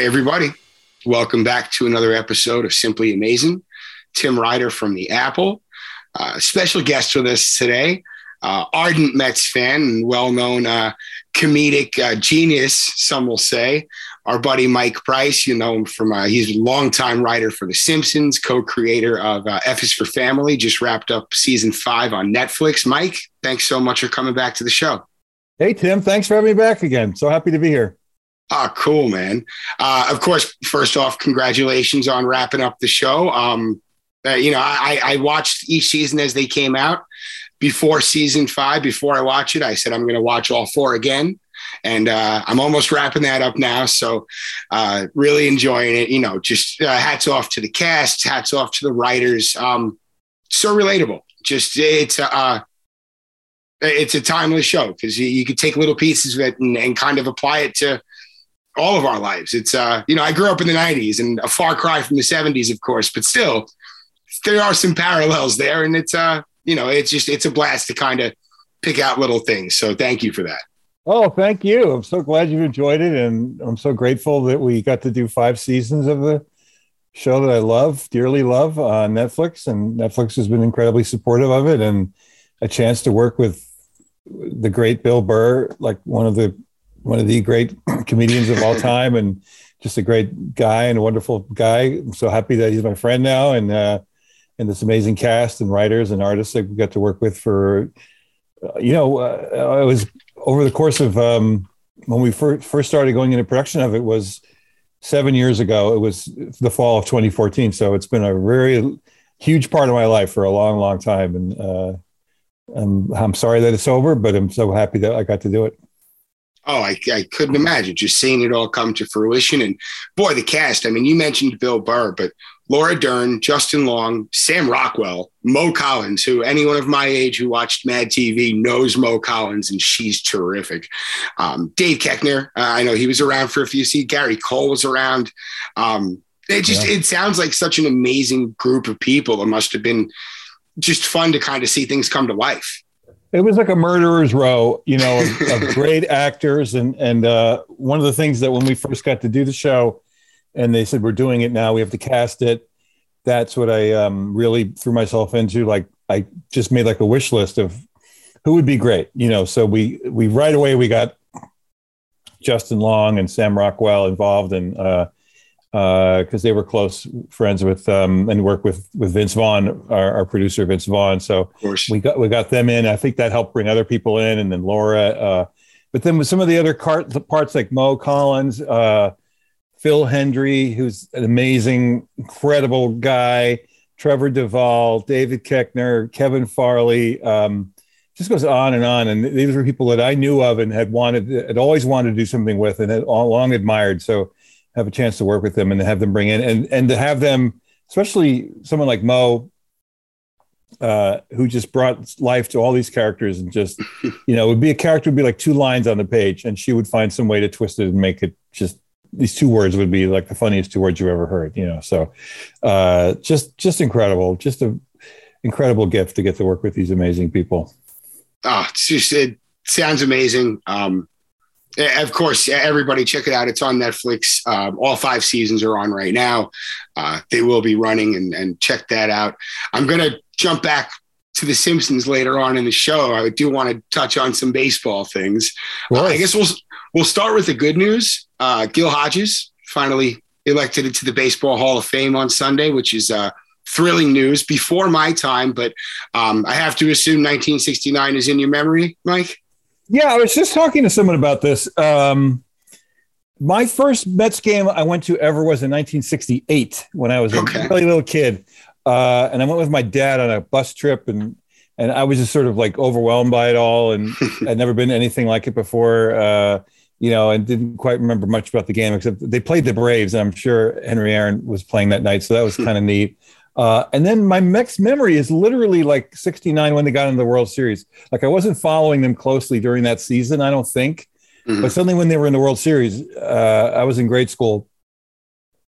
Hey, everybody. Welcome back to another episode of Simply Amazing. Tim Ryder from the Apple. Uh, special guest with us today, uh, ardent Mets fan and well known uh, comedic uh, genius, some will say. Our buddy Mike Price, you know him from, uh, he's a longtime writer for The Simpsons, co creator of uh, F is for Family, just wrapped up season five on Netflix. Mike, thanks so much for coming back to the show. Hey, Tim, thanks for having me back again. So happy to be here. Ah, cool, man. Uh, of course, first off, congratulations on wrapping up the show. Um, uh, you know, I, I watched each season as they came out. Before season five, before I watch it, I said I'm going to watch all four again, and uh, I'm almost wrapping that up now. So, uh, really enjoying it. You know, just uh, hats off to the cast, hats off to the writers. Um, so relatable. Just it's a uh, it's a timeless show because you, you could take little pieces of it and, and kind of apply it to all of our lives. It's uh, you know, I grew up in the '90s and a far cry from the '70s, of course, but still, there are some parallels there, and it's uh, you know, it's just it's a blast to kind of pick out little things. So thank you for that. Oh, thank you. I'm so glad you enjoyed it, and I'm so grateful that we got to do five seasons of the show that I love, dearly love on Netflix, and Netflix has been incredibly supportive of it, and a chance to work with the great Bill Burr, like one of the one of the great comedians of all time and just a great guy and a wonderful guy. I'm so happy that he's my friend now and uh, and this amazing cast and writers and artists that we got to work with for uh, you know uh, it was over the course of um, when we first first started going into production of it was seven years ago. It was the fall of 2014, so it's been a very huge part of my life for a long, long time, and uh, I'm I'm sorry that it's over, but I'm so happy that I got to do it. Oh, I, I couldn't imagine just seeing it all come to fruition. And boy, the cast. I mean, you mentioned Bill Burr, but Laura Dern, Justin Long, Sam Rockwell, Mo Collins, who anyone of my age who watched Mad TV knows Mo Collins, and she's terrific. Um, Dave Koechner, uh, I know he was around for a few seasons. Gary Cole was around. Um, it just yeah. it sounds like such an amazing group of people. It must have been just fun to kind of see things come to life it was like a murderer's row, you know, of, of great actors. And and uh, one of the things that when we first got to do the show, and they said we're doing it now, we have to cast it. That's what I um, really threw myself into. Like I just made like a wish list of who would be great, you know. So we we right away we got Justin Long and Sam Rockwell involved, and uh, because uh, they were close friends with um, and work with with Vince Vaughn, our, our, producer Vince Vaughn. So we got we got them in. I think that helped bring other people in, and then Laura. Uh, but then with some of the other cart, parts like Mo Collins, uh, Phil Hendrie, who's an amazing, incredible guy, Trevor Devall, David Koechner, Kevin Farley. Um, just goes on and on. And these were people that I knew of and had wanted, had always wanted to do something with, and had long admired. So have a chance to work with them and to have them bring in and and to have them, especially someone like Mo, uh, who just brought life to all these characters and just, you know, would be a character would be like two lines on the page, and she would find some way to twist it and make it just these two words would be like the funniest two words you've ever heard, you know. So, uh, just just incredible, just a incredible gift to get to work with these amazing people. Oh, it sounds amazing. Um, of course, everybody check it out. It's on Netflix. Um, all five seasons are on right now. Uh, they will be running and, and check that out. I'm going to jump back to The Simpsons later on in the show. I do want to touch on some baseball things. Uh, I guess we'll we'll start with the good news. Uh, Gil Hodges finally elected into the Baseball Hall of Fame on Sunday, which is uh, thrilling news before my time. But um, I have to assume 1969 is in your memory, Mike. Yeah, I was just talking to someone about this. Um, my first Mets game I went to ever was in 1968 when I was okay. a really little kid, uh, and I went with my dad on a bus trip, and and I was just sort of like overwhelmed by it all, and I'd never been anything like it before. Uh, you know, and didn't quite remember much about the game except they played the Braves. And I'm sure Henry Aaron was playing that night, so that was kind of neat. Uh, and then my next memory is literally like 69 when they got into the World Series. Like I wasn't following them closely during that season, I don't think. Mm-hmm. But suddenly when they were in the World Series, uh, I was in grade school.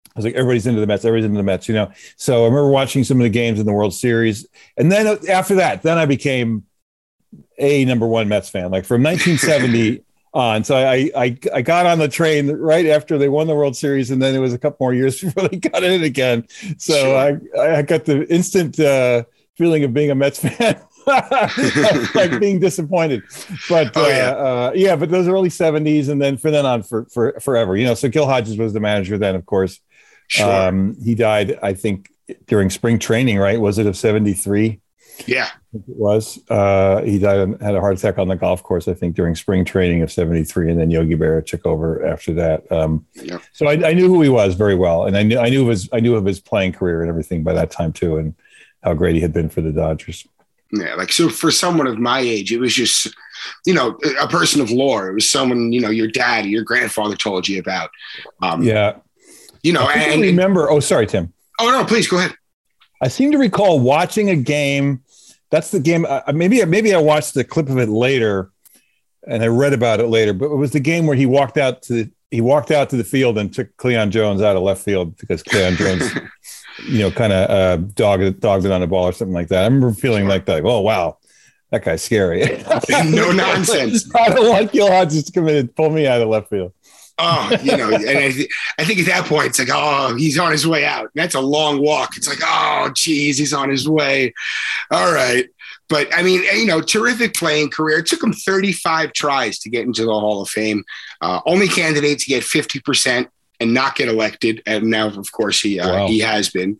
I was like, everybody's into the Mets, everybody's into the Mets, you know. So I remember watching some of the games in the World Series. And then after that, then I became a number one Mets fan. Like from 1970 on. So I, I I got on the train right after they won the World Series, and then it was a couple more years before they got in again. So sure. I I got the instant uh, feeling of being a Mets fan. like being disappointed, but oh, yeah. Uh, uh, yeah, but those early '70s, and then from then on for for forever, you know. So Gil Hodges was the manager then, of course. Sure. Um, he died, I think, during spring training. Right? Was it of '73? Yeah, it was. Uh, he died had a heart attack on the golf course, I think, during spring training of '73, and then Yogi Berra took over after that. Um, yeah. So I, I, knew who he was very well, and I knew I knew of his I knew of his playing career and everything by that time too, and how great he had been for the Dodgers. Yeah, like so for someone of my age, it was just you know a person of lore. It was someone you know your dad, your grandfather told you about. Um, yeah, you know, I and remember. Oh, sorry, Tim. Oh no, please go ahead. I seem to recall watching a game that's the game. Uh, maybe maybe I watched the clip of it later, and I read about it later. But it was the game where he walked out to the, he walked out to the field and took Cleon Jones out of left field because Cleon Jones, you know, kind of uh, dogged dogged it on the ball or something like that. I remember feeling like that. Oh wow, that guy's scary. no nonsense. I don't want Gil Hodges to come in and pull me out of left field. Oh, you know, and I, th- I, think at that point it's like, oh, he's on his way out. That's a long walk. It's like, oh, geez, he's on his way. All right. But I mean, you know, terrific playing career. It took him 35 tries to get into the Hall of Fame. Uh, only candidate to get 50% and not get elected. And now, of course, he uh, wow. he has been.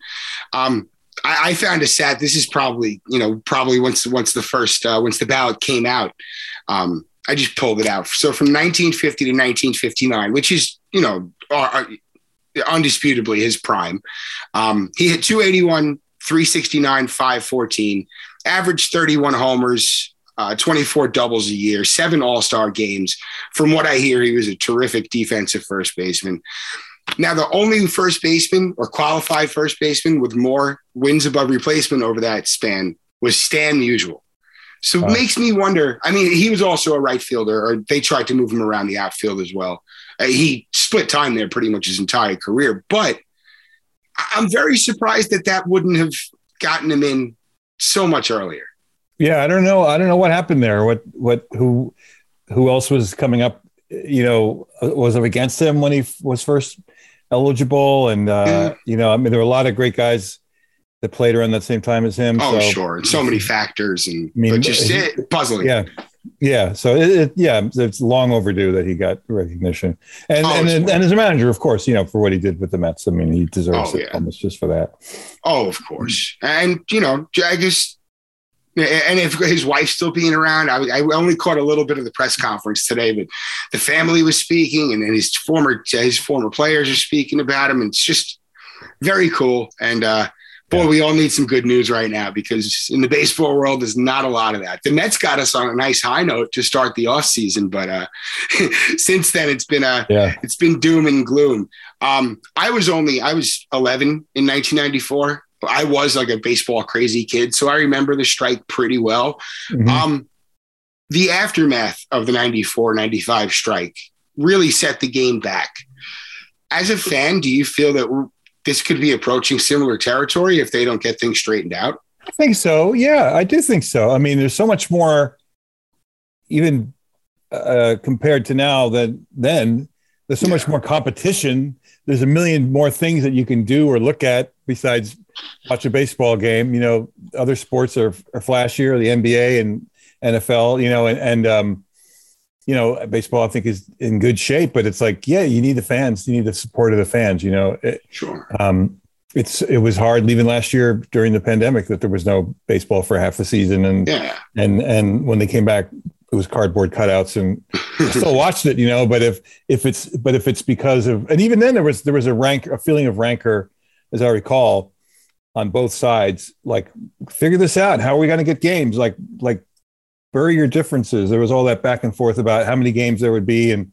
Um, I, I, found a sad. This is probably you know probably once once the first uh, once the ballot came out. Um, I just pulled it out. So from 1950 to 1959, which is, you know, uh, undisputably his prime. Um, he hit 281, 369, 514, averaged 31 homers, uh, 24 doubles a year, seven All Star games. From what I hear, he was a terrific defensive first baseman. Now, the only first baseman or qualified first baseman with more wins above replacement over that span was Stan Musial. So it makes me wonder. I mean, he was also a right fielder, or they tried to move him around the outfield as well. Uh, he split time there pretty much his entire career, but I'm very surprised that that wouldn't have gotten him in so much earlier. Yeah, I don't know. I don't know what happened there. What what who who else was coming up? You know, was it against him when he was first eligible? And uh, yeah. you know, I mean, there were a lot of great guys that played around that same time as him. Oh, so, sure. so many factors and I mean, but just he, puzzling. Yeah. Yeah. So it, it, yeah, it's long overdue that he got recognition. And, oh, and, and, and, as a manager, of course, you know, for what he did with the Mets, I mean, he deserves oh, it yeah. almost just for that. Oh, of course. And, you know, I just, and if his wife's still being around, I, I, only caught a little bit of the press conference today, but the family was speaking, and then his former his former players are speaking about him. And it's just very cool. And uh, boy, we all need some good news right now because in the baseball world, there's not a lot of that. The Mets got us on a nice high note to start the off season, but uh, since then it's been a yeah. it's been doom and gloom. Um, I was only I was 11 in 1994. I was like a baseball crazy kid, so I remember the strike pretty well. Mm-hmm. Um, the aftermath of the 94 95 strike really set the game back. As a fan, do you feel that this could be approaching similar territory if they don't get things straightened out? I think so. Yeah, I do think so. I mean, there's so much more, even uh, compared to now than then. There's so yeah. much more competition. There's a million more things that you can do or look at besides watch a baseball game. You know, other sports are, are flashier, the NBA and NFL. You know, and and um, you know, baseball I think is in good shape, but it's like, yeah, you need the fans, you need the support of the fans. You know, it, sure. Um, it's it was hard leaving last year during the pandemic that there was no baseball for half the season, and yeah. and and when they came back it was cardboard cutouts and I still watched it, you know, but if if it's but if it's because of and even then there was there was a rank a feeling of rancor, as I recall, on both sides. Like, figure this out. How are we going to get games? Like like bury your differences. There was all that back and forth about how many games there would be, and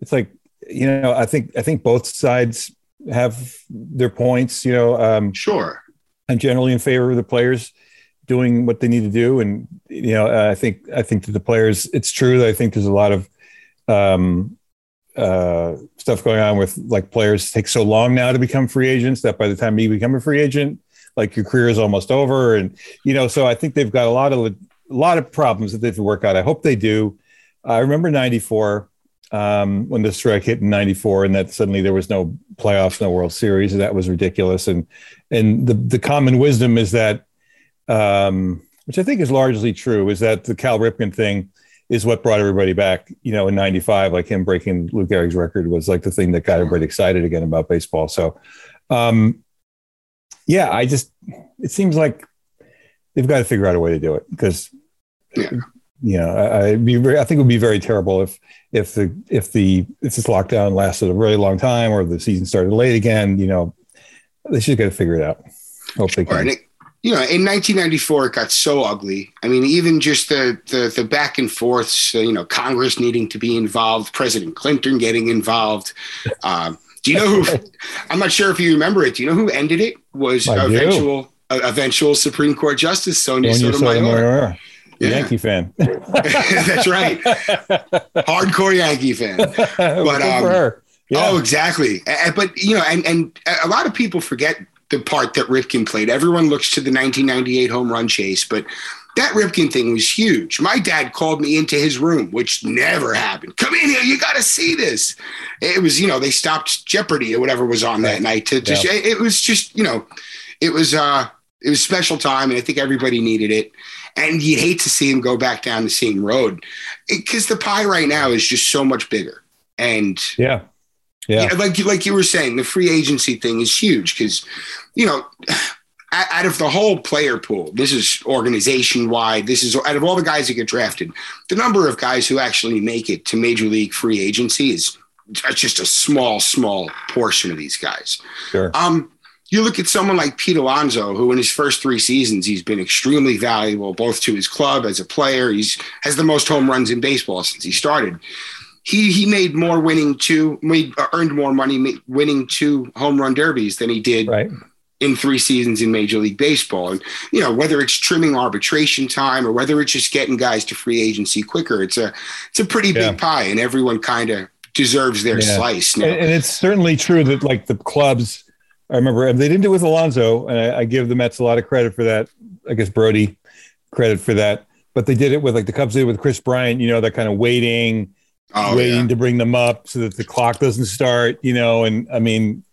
it's like you know I think I think both sides have their points. You know, um, sure. I'm generally in favor of the players doing what they need to do. And you know, I think I think that the players. It's true that I think there's a lot of um, uh, stuff going on with like players take so long now to become free agents that by the time you become a free agent, like your career is almost over. And you know, so I think they've got a lot of a lot of problems that they have to work out. I hope they do. I remember '94 um, when the strike hit in '94, and that suddenly there was no playoffs, no World Series, and that was ridiculous. And and the the common wisdom is that um, which I think is largely true, is that the Cal Ripken thing is what brought everybody back. You know, in '95, like him breaking Lou Gehrig's record was like the thing that got everybody excited again about baseball. So, um, yeah, I just it seems like they've got to figure out a way to do it because. Yeah. You know, I, I'd be very, I think it would be very terrible if if the if the if this lockdown lasted a really long time or the season started late again. You know, they should got to figure it out. Hope they can you know, in 1994, it got so ugly. I mean, even just the the, the back and forths, uh, you know, Congress needing to be involved, President Clinton getting involved. Um, do you know who? I'm not sure if you remember it. Do you know who ended it? Was I eventual uh, eventual Supreme Court Justice Sonia, Sonia Sotomayor. Sotomayor. Yeah. Yankee fan. That's right. Hardcore Yankee fan. But um, yeah. oh, exactly. But you know, and and a lot of people forget the part that Ripken played. Everyone looks to the 1998 home run chase, but that Ripken thing was huge. My dad called me into his room, which never happened. Come in here, you got to see this. It was, you know, they stopped Jeopardy or whatever was on that night. To, to yeah. it was just, you know, it was uh, it was special time, and I think everybody needed it. And you hate to see him go back down the same road because the pie right now is just so much bigger. And yeah, yeah. like like you were saying, the free agency thing is huge because, you know, out of the whole player pool, this is organization wide. This is out of all the guys that get drafted, the number of guys who actually make it to major league free agency is just a small, small portion of these guys. Sure. Um, you look at someone like Pete Alonso, who in his first three seasons he's been extremely valuable, both to his club as a player. He's has the most home runs in baseball since he started he he made more winning two made uh, earned more money winning two home run derbies than he did right. in three seasons in Major League Baseball. And you know whether it's trimming arbitration time or whether it's just getting guys to free agency quicker, it's a it's a pretty yeah. big pie, and everyone kind of deserves their yeah. slice. Now. And, it's certainly true that like the clubs. I remember they didn't do it with Alonso, and I, I give the Mets a lot of credit for that. I guess Brodie credit for that, but they did it with like the Cubs did it with Kris Bryant. You know that kind of waiting oh, waiting yeah. to bring them up so that the clock doesn't start, you know, and I mean,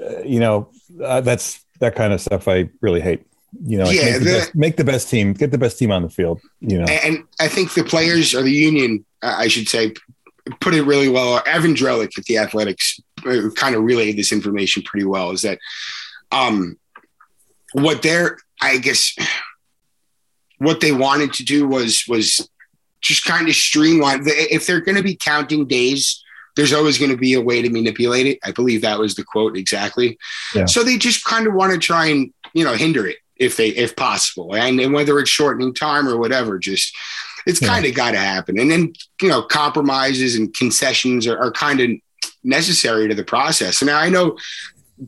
uh, you know, uh, that's that kind of stuff I really hate. You know, yeah, make, the, the best, make, the best, team, get the best team on the field. You know, and I think the players or the union, I should say, put it really well. Evan Drellich at the Athletics uh, kind of relayed this information pretty well. Is that um, what they're, I guess, what they wanted to do was was just kind of streamline. If they're going to be counting days, there's always going to be a way to manipulate it. I believe that was the quote exactly. Yeah. So they just kind of want to try and you know hinder it if they if possible, and, and whether it's shortening time or whatever, just it's yeah. kind of got to happen. And then you know compromises and concessions are, are kind of necessary to the process. And I know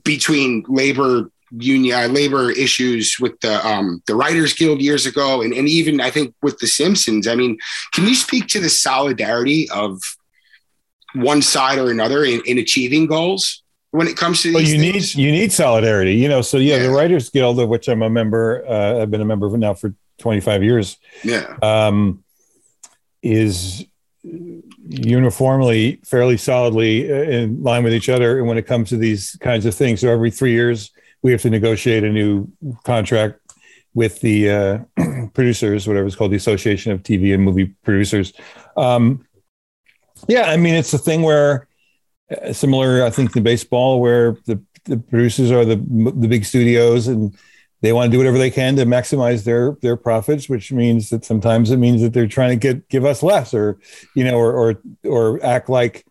between labor union uh, labor issues with the um, the Writers Guild years ago, and, and even I think with the Simpsons. I mean, can you speak to the solidarity of one side or another in, in achieving goals when it comes to these? well, you things? need you need solidarity. You know, so yeah, yeah, the Writers Guild, of which I'm a member, uh, I've been a member now for 25 years. Yeah, um, is uniformly fairly solidly uh, in line with each other and when it comes to these kinds of things so every three years we have to negotiate a new contract with the uh, producers, whatever it's called, the Association of TV and Movie Producers. Um, yeah, I mean, it's a thing where uh, similar, I think, to baseball, where the, the producers are the the big studios and they want to do whatever they can to maximize their their profits, which means that sometimes it means that they're trying to get give us less, or you know, or or or act like.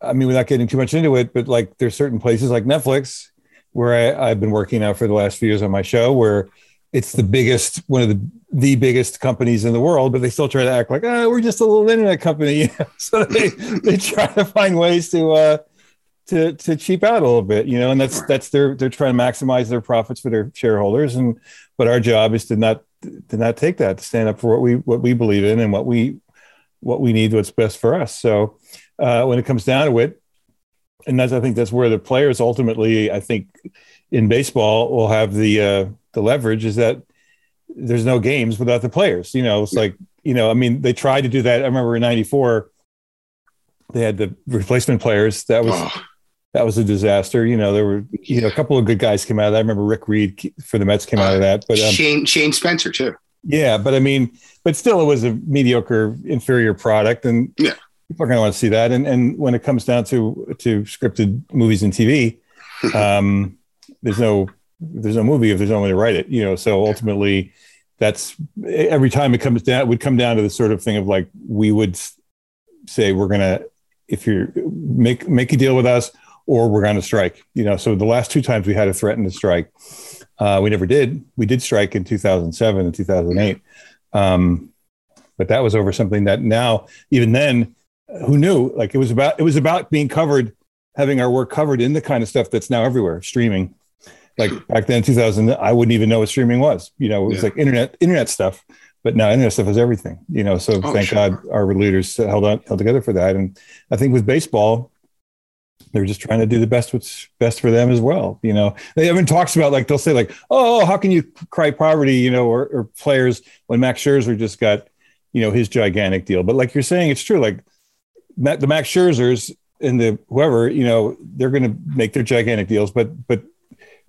I mean, without getting too much into it, but like there's certain places like Netflix where I, I've been working out for the last few years on my show, where it's the biggest, one of the the biggest companies in the world, but they still try to act like, oh, we're just a little internet company. so they they try to find ways to uh, to to cheap out a little bit, you know, and that's that's their they're trying to maximize their profits for their shareholders, and but our job is to not to not take that to stand up for what we what we believe in and what we what we need, what's best for us. So uh, when it comes down to it, and that's I think that's where the players ultimately, I think, in baseball will have the uh, the leverage is that there's no games without the players. You know, it's like you know, I mean, they tried to do that. I remember in '94 they had the replacement players. That was oh that was a disaster. You know, there were you know a couple of good guys came out of that. I remember Rick Reed for the Mets came out of that, but um, Shane Shane Spencer too. Yeah, but I mean, but still, it was a mediocre, inferior product, and yeah, people are going to want to see that. And and when it comes down to to scripted movies and TV, um, there's no there's no movie if there's no one to write it. You know, so ultimately, that's every time it comes down it would come down to the sort of thing of like we would say we're going to if you make make a deal with us or we're going to strike. You know, so the last two times we had to threaten to strike, uh, we never did. We did strike in 2007 and 2008, um, but that was over something that now, even then, who knew? Like it was about it was about being covered, having our work covered in the kind of stuff that's now everywhere, streaming. Like back then, 2000, I wouldn't even know what streaming was. You know, it was yeah. like internet internet stuff but now internet stuff is everything, you know. So oh, thank sure. God our leaders held on, held together for that. And I think with baseball, they're just trying to do the best what's best for them as well. You know, they even talks about like they'll say like, oh, oh, how can you cry poverty? You know, or, or players when Max Scherzer just got, you know, his gigantic deal. But like you're saying, it's true. Like the Max Scherzers and the whoever, you know, they're going to make their gigantic deals. But but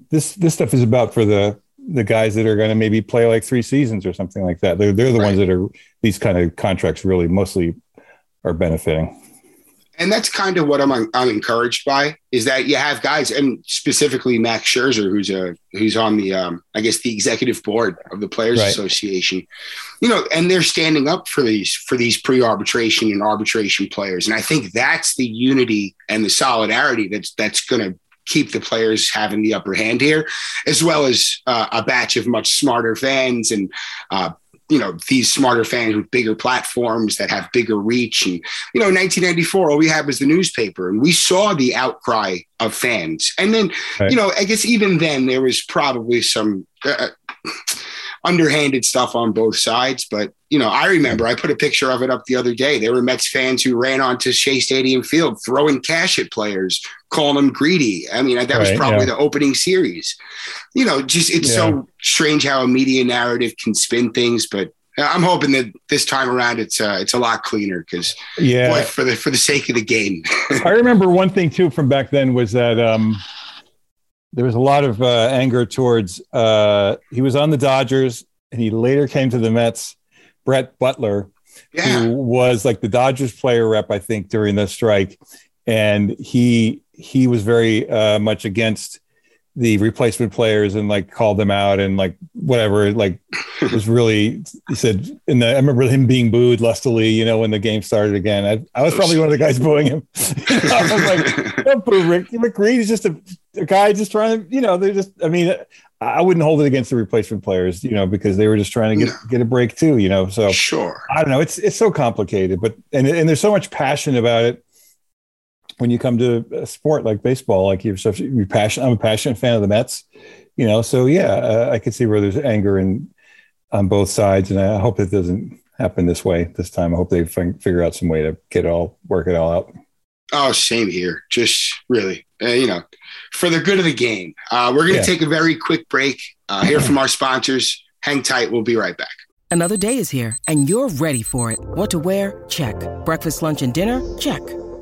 this this stuff is about for the the guys that are going to maybe play like three seasons or something like that. They're they're the right. ones that are these kind of contracts really mostly are benefiting and that's kind of what I'm I'm encouraged by is that you have guys, and specifically Max Scherzer, who's a who's on the um, I guess the executive board of the Players right. Association, you know, and they're standing up for these for these pre-arbitration and arbitration players, and I think that's the unity and the solidarity that's that's going to keep the players having the upper hand here, as well as uh, a batch of much smarter fans and uh, you know these smarter fans with bigger platforms that have bigger reach and you know 1994 all we had was the newspaper and we saw the outcry of fans and then right. you know i guess even then there was probably some uh, underhanded stuff on both sides. But you know, I remember I put a picture of it up the other day. There were Mets fans who ran onto Shea Stadium Field throwing cash at players, calling them greedy. I mean, that right, was probably yeah. the opening series. You know, just it's yeah. so strange how a media narrative can spin things, but. I'm hoping that this time around it's uh, it's a lot cleaner because yeah, boy, for the for the sake of the game. I remember one thing too from back then was that um, there was a lot of uh, anger towards. Uh, he was on the Dodgers, and he later came to the Mets. Brett Butler, yeah. who was like the Dodgers player rep, I think, during the strike, and he he was very uh, much against the replacement players and like called them out and like whatever. Like it was really he said. And I remember him being booed lustily, you know, when the game started again. I, I was oh, probably one of the guys booing him. I was like, "Don't boo Rick. Rick Reed. He's just a, a guy just trying to, you know, they're just. I mean, I wouldn't hold it against the replacement players, you know, because they were just trying to get no. get a break too, you know. So sure, I don't know. It's it's so complicated, but and and there's so much passion about it when you come to a sport like baseball, like you're such you're passionate. I'm a passionate fan of the Mets, you know. So yeah, uh, I can see where there's anger and on both sides, and I hope it doesn't happen this way this time. I hope they f- figure out some way to get it all work it all out. Oh, same here. Just really, uh, you know, for the good of the game. Uh, we're going to yeah. take a very quick break. Uh, hear from our sponsors. Hang tight. We'll be right back. Another day is here, and you're ready for it. What to wear? Check. Breakfast, lunch, and dinner? Check.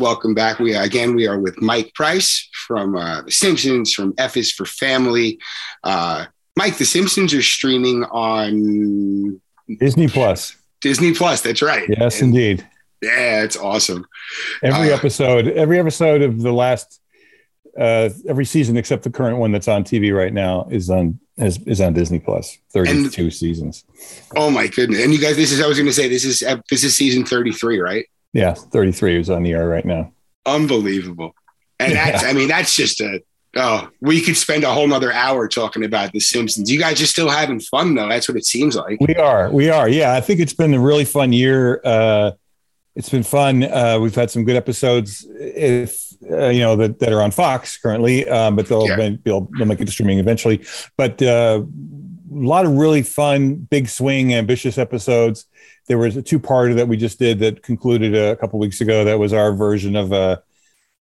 Welcome back. We again we are with Mike Price from uh, The Simpsons, from F is for Family. Uh, Mike, The Simpsons are streaming on Disney Plus. Disney Plus. That's right. Yes, And- indeed. Yeah, it's awesome. Every Uh, episode, every episode of the last, uh, every season except the current one that's on TV right now is on is, is on Disney Plus. Thirty-two seasons. Oh my goodness! And you guys, this is I was going to say this is this is season thirty three, right? Yeah, thirty-three is on the air right now. Unbelievable. And that's I mean that's just a oh we could spend a whole nother hour talking about the Simpsons. You guys are still having fun though. That's what it seems like. We are, we are. Yeah, I think it's been a really fun year. Uh, it's been fun. Uh, we've had some good episodes. If uh, you know that, that are on Fox currently, um, but they'll, Yeah. they'll they'll make it to streaming eventually. But uh, a lot of really fun, big swing, ambitious episodes. There was a two-parter that we just did that concluded a couple weeks ago. That was our version of a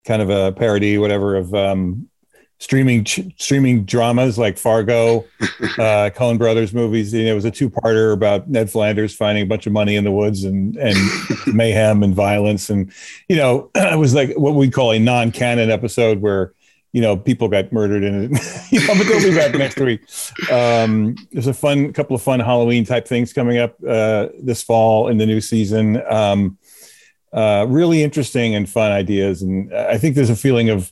kind of a parody, whatever, of um, streaming streaming dramas like Fargo, uh, Coen Brothers movies. You know, it was a two-parter about Ned Flanders finding a bunch of money in the woods and and mayhem and violence, and you know, it was like what we call a non-canon episode where you know people got murdered in it. you know, but they'll be back next week. Um, there's a fun couple of fun Halloween type things coming up uh, this fall in the new season. Um, uh, really interesting and fun ideas, and I think there's a feeling of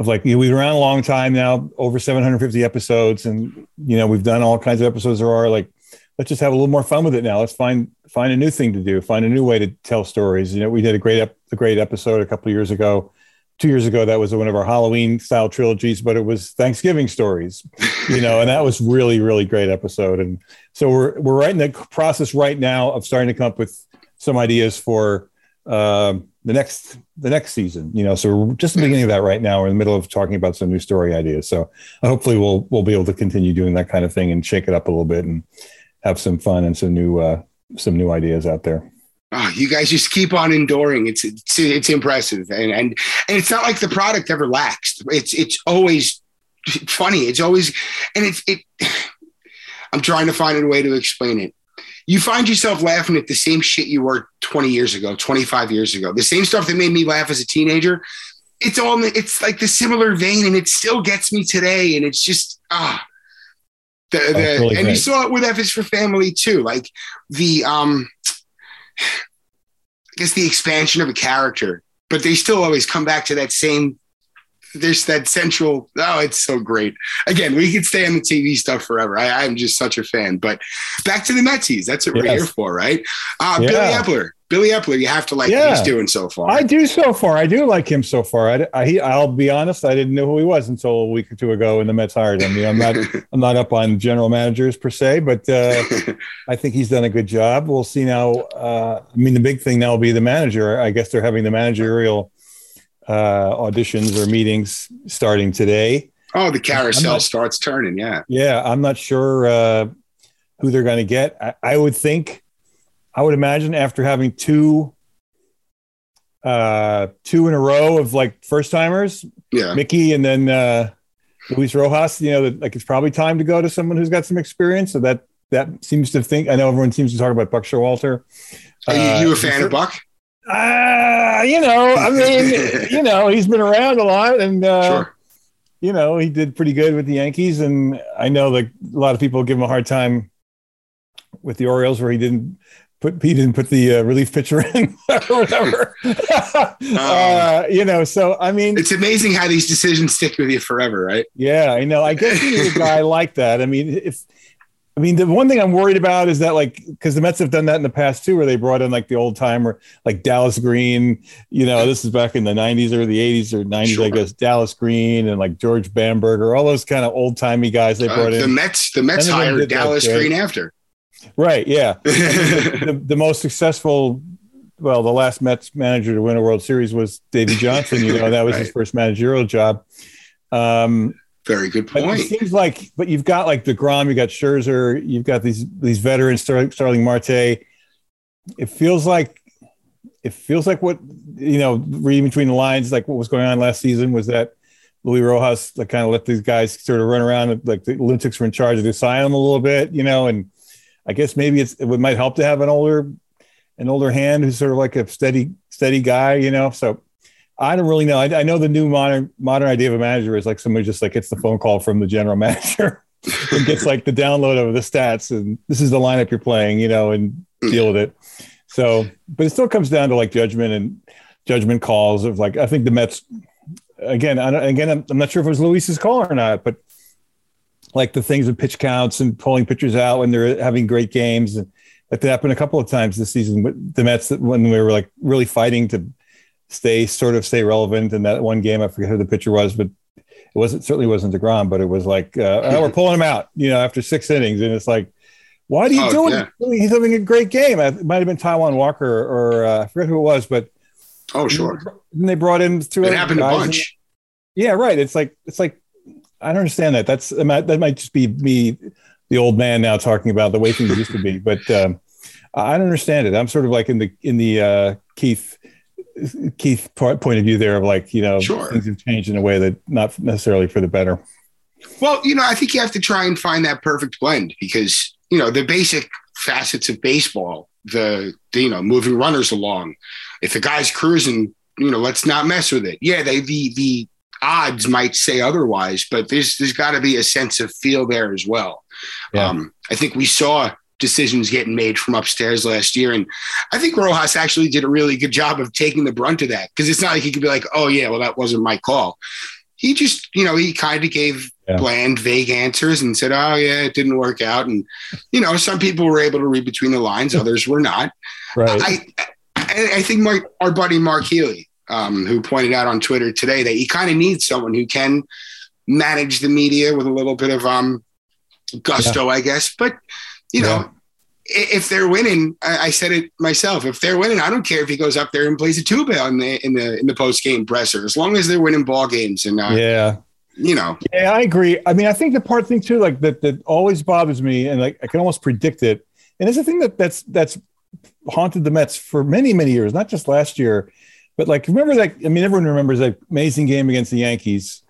of like you know, we've been around a long time now, over 750 episodes, and you know we've done all kinds of episodes there are like let's just have a little more fun with it now. Let's find find a new thing to do, find a new way to tell stories. You know, we did a great ep- a great episode a couple years ago, two years ago. That was one of our Halloween style trilogies, but it was Thanksgiving stories. You know, and that was really really great episode. And so we're we're right in the process right now of starting to come up with some ideas for um, the next the next season. You know, so we're just the beginning of that right now. We're in the middle of talking about some new story ideas. So hopefully we'll we'll be able to continue doing that kind of thing and shake it up a little bit and have some fun and some new uh, some new ideas out there. Oh, you guys just keep on enduring. It's it's it's impressive, and and and it's not like the product ever lacks. It's it's always funny. It's always, and it's it. I'm trying to find a way to explain it. You find yourself laughing at the same shit you were 20 years ago, 25 years ago. The same stuff that made me laugh as a teenager. It's all it's like the similar vein, and it still gets me today. And it's just ah. The, the, really and you saw it with F is for Family too. Like the um I guess the expansion of a character, but they still always come back to that same. There's that central. Oh, it's so great. Again, we could stay on the TV stuff forever. I, I'm just such a fan. But back to the Metsies. That's what we're here for, right? Uh, Yeah. Billy Eppler. Billy Eppler. You have to like what Yeah. he's doing so far. I do so far. I do like him so far. I, I, he- I'll be honest. I didn't know who he was until a week or two ago when the Mets hired him. You know, I'm not, I'm not up on general managers per se, but uh, I think he's done a good job. We'll see now. Uh, I mean, the big thing now will be the manager. I guess they're having the managerial uh, auditions or meetings starting today. oh, the carousel not- starts turning. Yeah. Yeah, I'm not sure uh, who they're going to get. I, I would think, I would imagine after having two, uh, two in a row of like first timers, Yeah. Mickey and then uh, Luis Rojas. You know, that like it's probably time to go to someone who's got some experience. So that that seems to think. I know everyone seems to talk about Buck Showalter. Are you, Uh, you a fan of Buck? Uh, you know, I mean, you know, he's been around a lot, and uh, sure. you know, he did pretty good with the Yankees. And I know that a lot of people give him a hard time with the Orioles, where he didn't put he didn't put the uh, relief pitcher in or whatever. uh, you know, so I mean, It's amazing how these decisions stick with you forever, right? yeah, I know. I guess you need a guy like that. I mean, if I mean, the one thing I'm worried about is that, like, because the Mets have done that in the past too, where they brought in like the old timer, like Dallas Green. You know, this is back in the '90s or the '80s or '90s, I guess. Dallas Green and like George Bamberger, all those kind of old timey guys they Uh, brought the in. Mets, the Mets of them hired that Dallas good. Green after. Right? Yeah. the, the most successful, well, the last Mets manager to win a World Series was Davey Johnson. You know, that was his first managerial job. Um, Very good point. it seems like, but you've got like deGrom, you got Scherzer, you've got these these veterans, Star- Starling Marte. It feels like it feels like what you know, reading between the lines, like what was going on last season was that Luis Rojas like kind of let these guys sort of run around like the lunatics were in charge of the asylum a little bit, you know, and I guess maybe it's it might help to have an older an older hand who's sort of like a steady steady guy, you know. So I don't really know. I, I know the new modern modern idea of a manager is like somebody just like gets the phone call from the general manager and gets like the download of the stats and this is the lineup you're playing, you know, and deal with it. So, but it still comes down to like judgment and judgment calls of like I think the Mets again. I again, I'm, I'm not sure if it was Luis's call or not, but like the things with pitch counts and pulling pitchers out when they're having great games and that happened a couple of times this season with the Mets when we were like really fighting to stay sort of stay relevant in that one game. I forget who the pitcher was, but it wasn't certainly wasn't deGrom, but it was like uh, oh, we're pulling him out, you know, after six innings, and it's like why do you oh, do yeah. it? He's having a great game. It might have been Taijuan Walker or uh, I forget who it was, but oh sure. And they brought in two. It happened a bunch. And, yeah, right. It's like it's like I don't understand that. That's that might just be me, the old man now talking about the way things used to be. But um, I don't understand it. I'm sort of like in the in the uh, Keith Keith point of view there of like you know sure. things have changed in a way that not necessarily for the better. Well, you know, I think you have to try and find that perfect blend because you know, the basic facets of baseball, the, the you know, moving runners along. If the guy's cruising, you know, let's not mess with it. Yeah, they the the odds might say otherwise, but there's there's got to be a sense of feel there as well. Yeah. Um, I think we saw decisions getting made from upstairs last year, and I think Rojas actually did a really good job of taking the brunt of that because it's not like he could be like, "Oh yeah, well that wasn't my call." He just, you know, he kind of gave yeah. bland, vague answers and said, "Oh yeah, it didn't work out." And you know, some people were able to read between the lines, others were not. Right. I I think my, our buddy Mark Healy, um, who pointed out on Twitter today that he kind of needs someone who can manage the media with a little bit of um gusto, yeah. I guess. But you know, if they're winning, I, said it myself. If they're winning, I don't care if he goes up there and plays a tuba in the in the in the post game presser, as long as they're winning ball games. And uh, yeah, you know. Yeah, I agree. I mean, I think the part thing too, like that, that always bothers me, and like I can almost predict it. And it's a thing that that's that's haunted the Mets for many many years, not just last year, but like remember that. I mean, everyone remembers that amazing game against the Yankees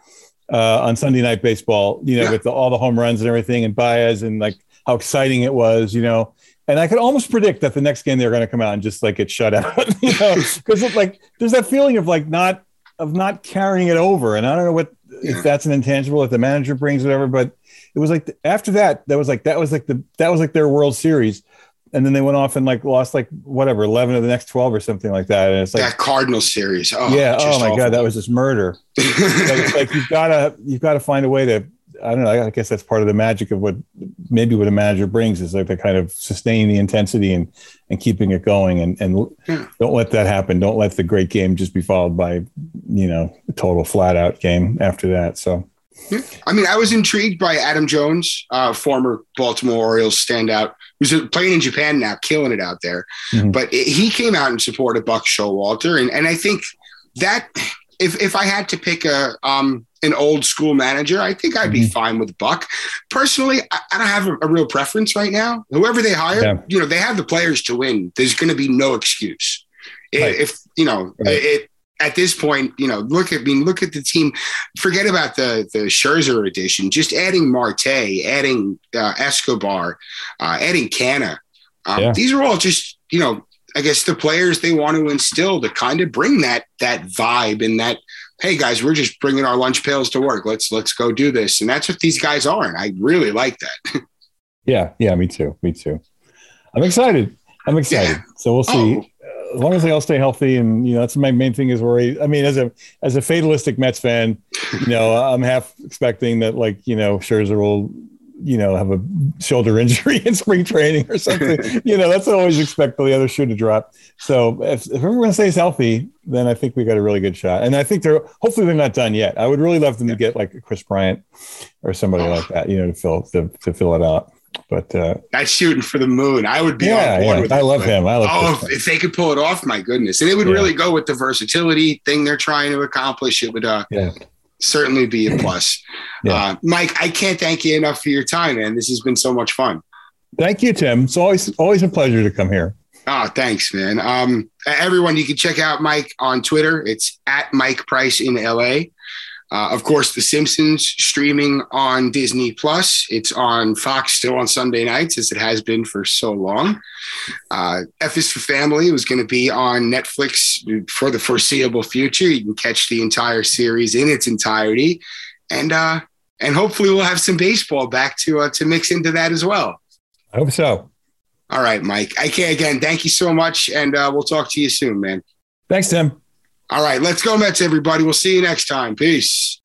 uh, on Sunday Night Baseball. You know, yeah. with the, all the home runs and everything, and Baez, and like how exciting it was. You know. And I could almost predict that the next game they're going to come out and just like get shut out, you know, because like there's that feeling of like not of not carrying it over. And I don't know what yeah. if that's an intangible that the manager brings whatever. But it was like after that, that was like that was like the that was like their World Series, and then they went off and like lost like whatever eleven of the next twelve or something like that. And it's like that Cardinal series. Oh, yeah. Oh my awful. god, that was just murder. it's like you've got to you've got to find a way to. I don't know. I guess that's part of the magic of what maybe what a manager brings is like the kind of sustaining the intensity and and keeping it going and and yeah. don't let that happen. Don't let the great game just be followed by you know a total flat out game after that. So. I mean, I was intrigued by Adam Jones, uh, former Baltimore Orioles standout, who's playing in Japan now, killing it out there. Mm-hmm. But it, he came out in support of Buck Showalter, and and I think that if if I had to pick a um, an old school manager, I think I'd be mm-hmm. fine with Buck. Personally, I, I don't have a, a, real preference right now. Whoever they hire, yeah. you know, they have the players to win. There's going to be no excuse. Right. If you know right. it, at this point, you know, look at I mean, look at the team. Forget about the the Scherzer edition. Just adding Marte, adding uh, Escobar, uh, adding Canha. Um, yeah. These are all just you know, I guess the players they want to instill to kind of bring that that vibe and that hey guys, we're just bringing our lunch pails to work. Let's let's go do this. And that's what these guys are. And I really like that. yeah, yeah, me too. Me too. I'm excited. I'm excited. Yeah. So we'll see. Oh. As long as they all stay healthy, and you know, that's my main thing is worry. I mean, as a as a fatalistic Mets fan, you know, I'm half expecting that like you know Scherzer will you know, have a shoulder injury in spring training or something. you know, that's always expect the other shoe to drop. So if, if everyone stays healthy, then I think we got a really good shot. And I think they're hopefully they're not done yet. I would really love them to get like a Kris Bryant or somebody oh. like that, you know, to fill to, to fill it out. But uh, that's shooting for the moon. I would be yeah, on board yeah. with I love him. I love oh, if they could pull it off, my goodness. And it would yeah. really go with the versatility thing they're trying to accomplish. It would uh yeah certainly be a plus. uh, Mike, I can't thank you enough for your time, man. This has been so much fun. Thank you, Tim. It's always always a pleasure to come here. Oh, thanks, man. Um, everyone, you can check out Mike on Twitter. It's at Mike Price in LA. Uh, of course, The Simpsons streaming on Disney Plus. It's on Fox still on Sunday nights, as it has been for so long. Uh, F is for Family was going to be on Netflix for the foreseeable future. You can catch the entire series in its entirety, and uh, and hopefully we'll have some baseball back to uh, to mix into that as well. I hope so. All right, Mike. Okay, again, thank you so much, and uh, we'll talk to you soon, man. Thanks, Tim. All right, let's go, Mets, everybody. We'll see you next time. Peace.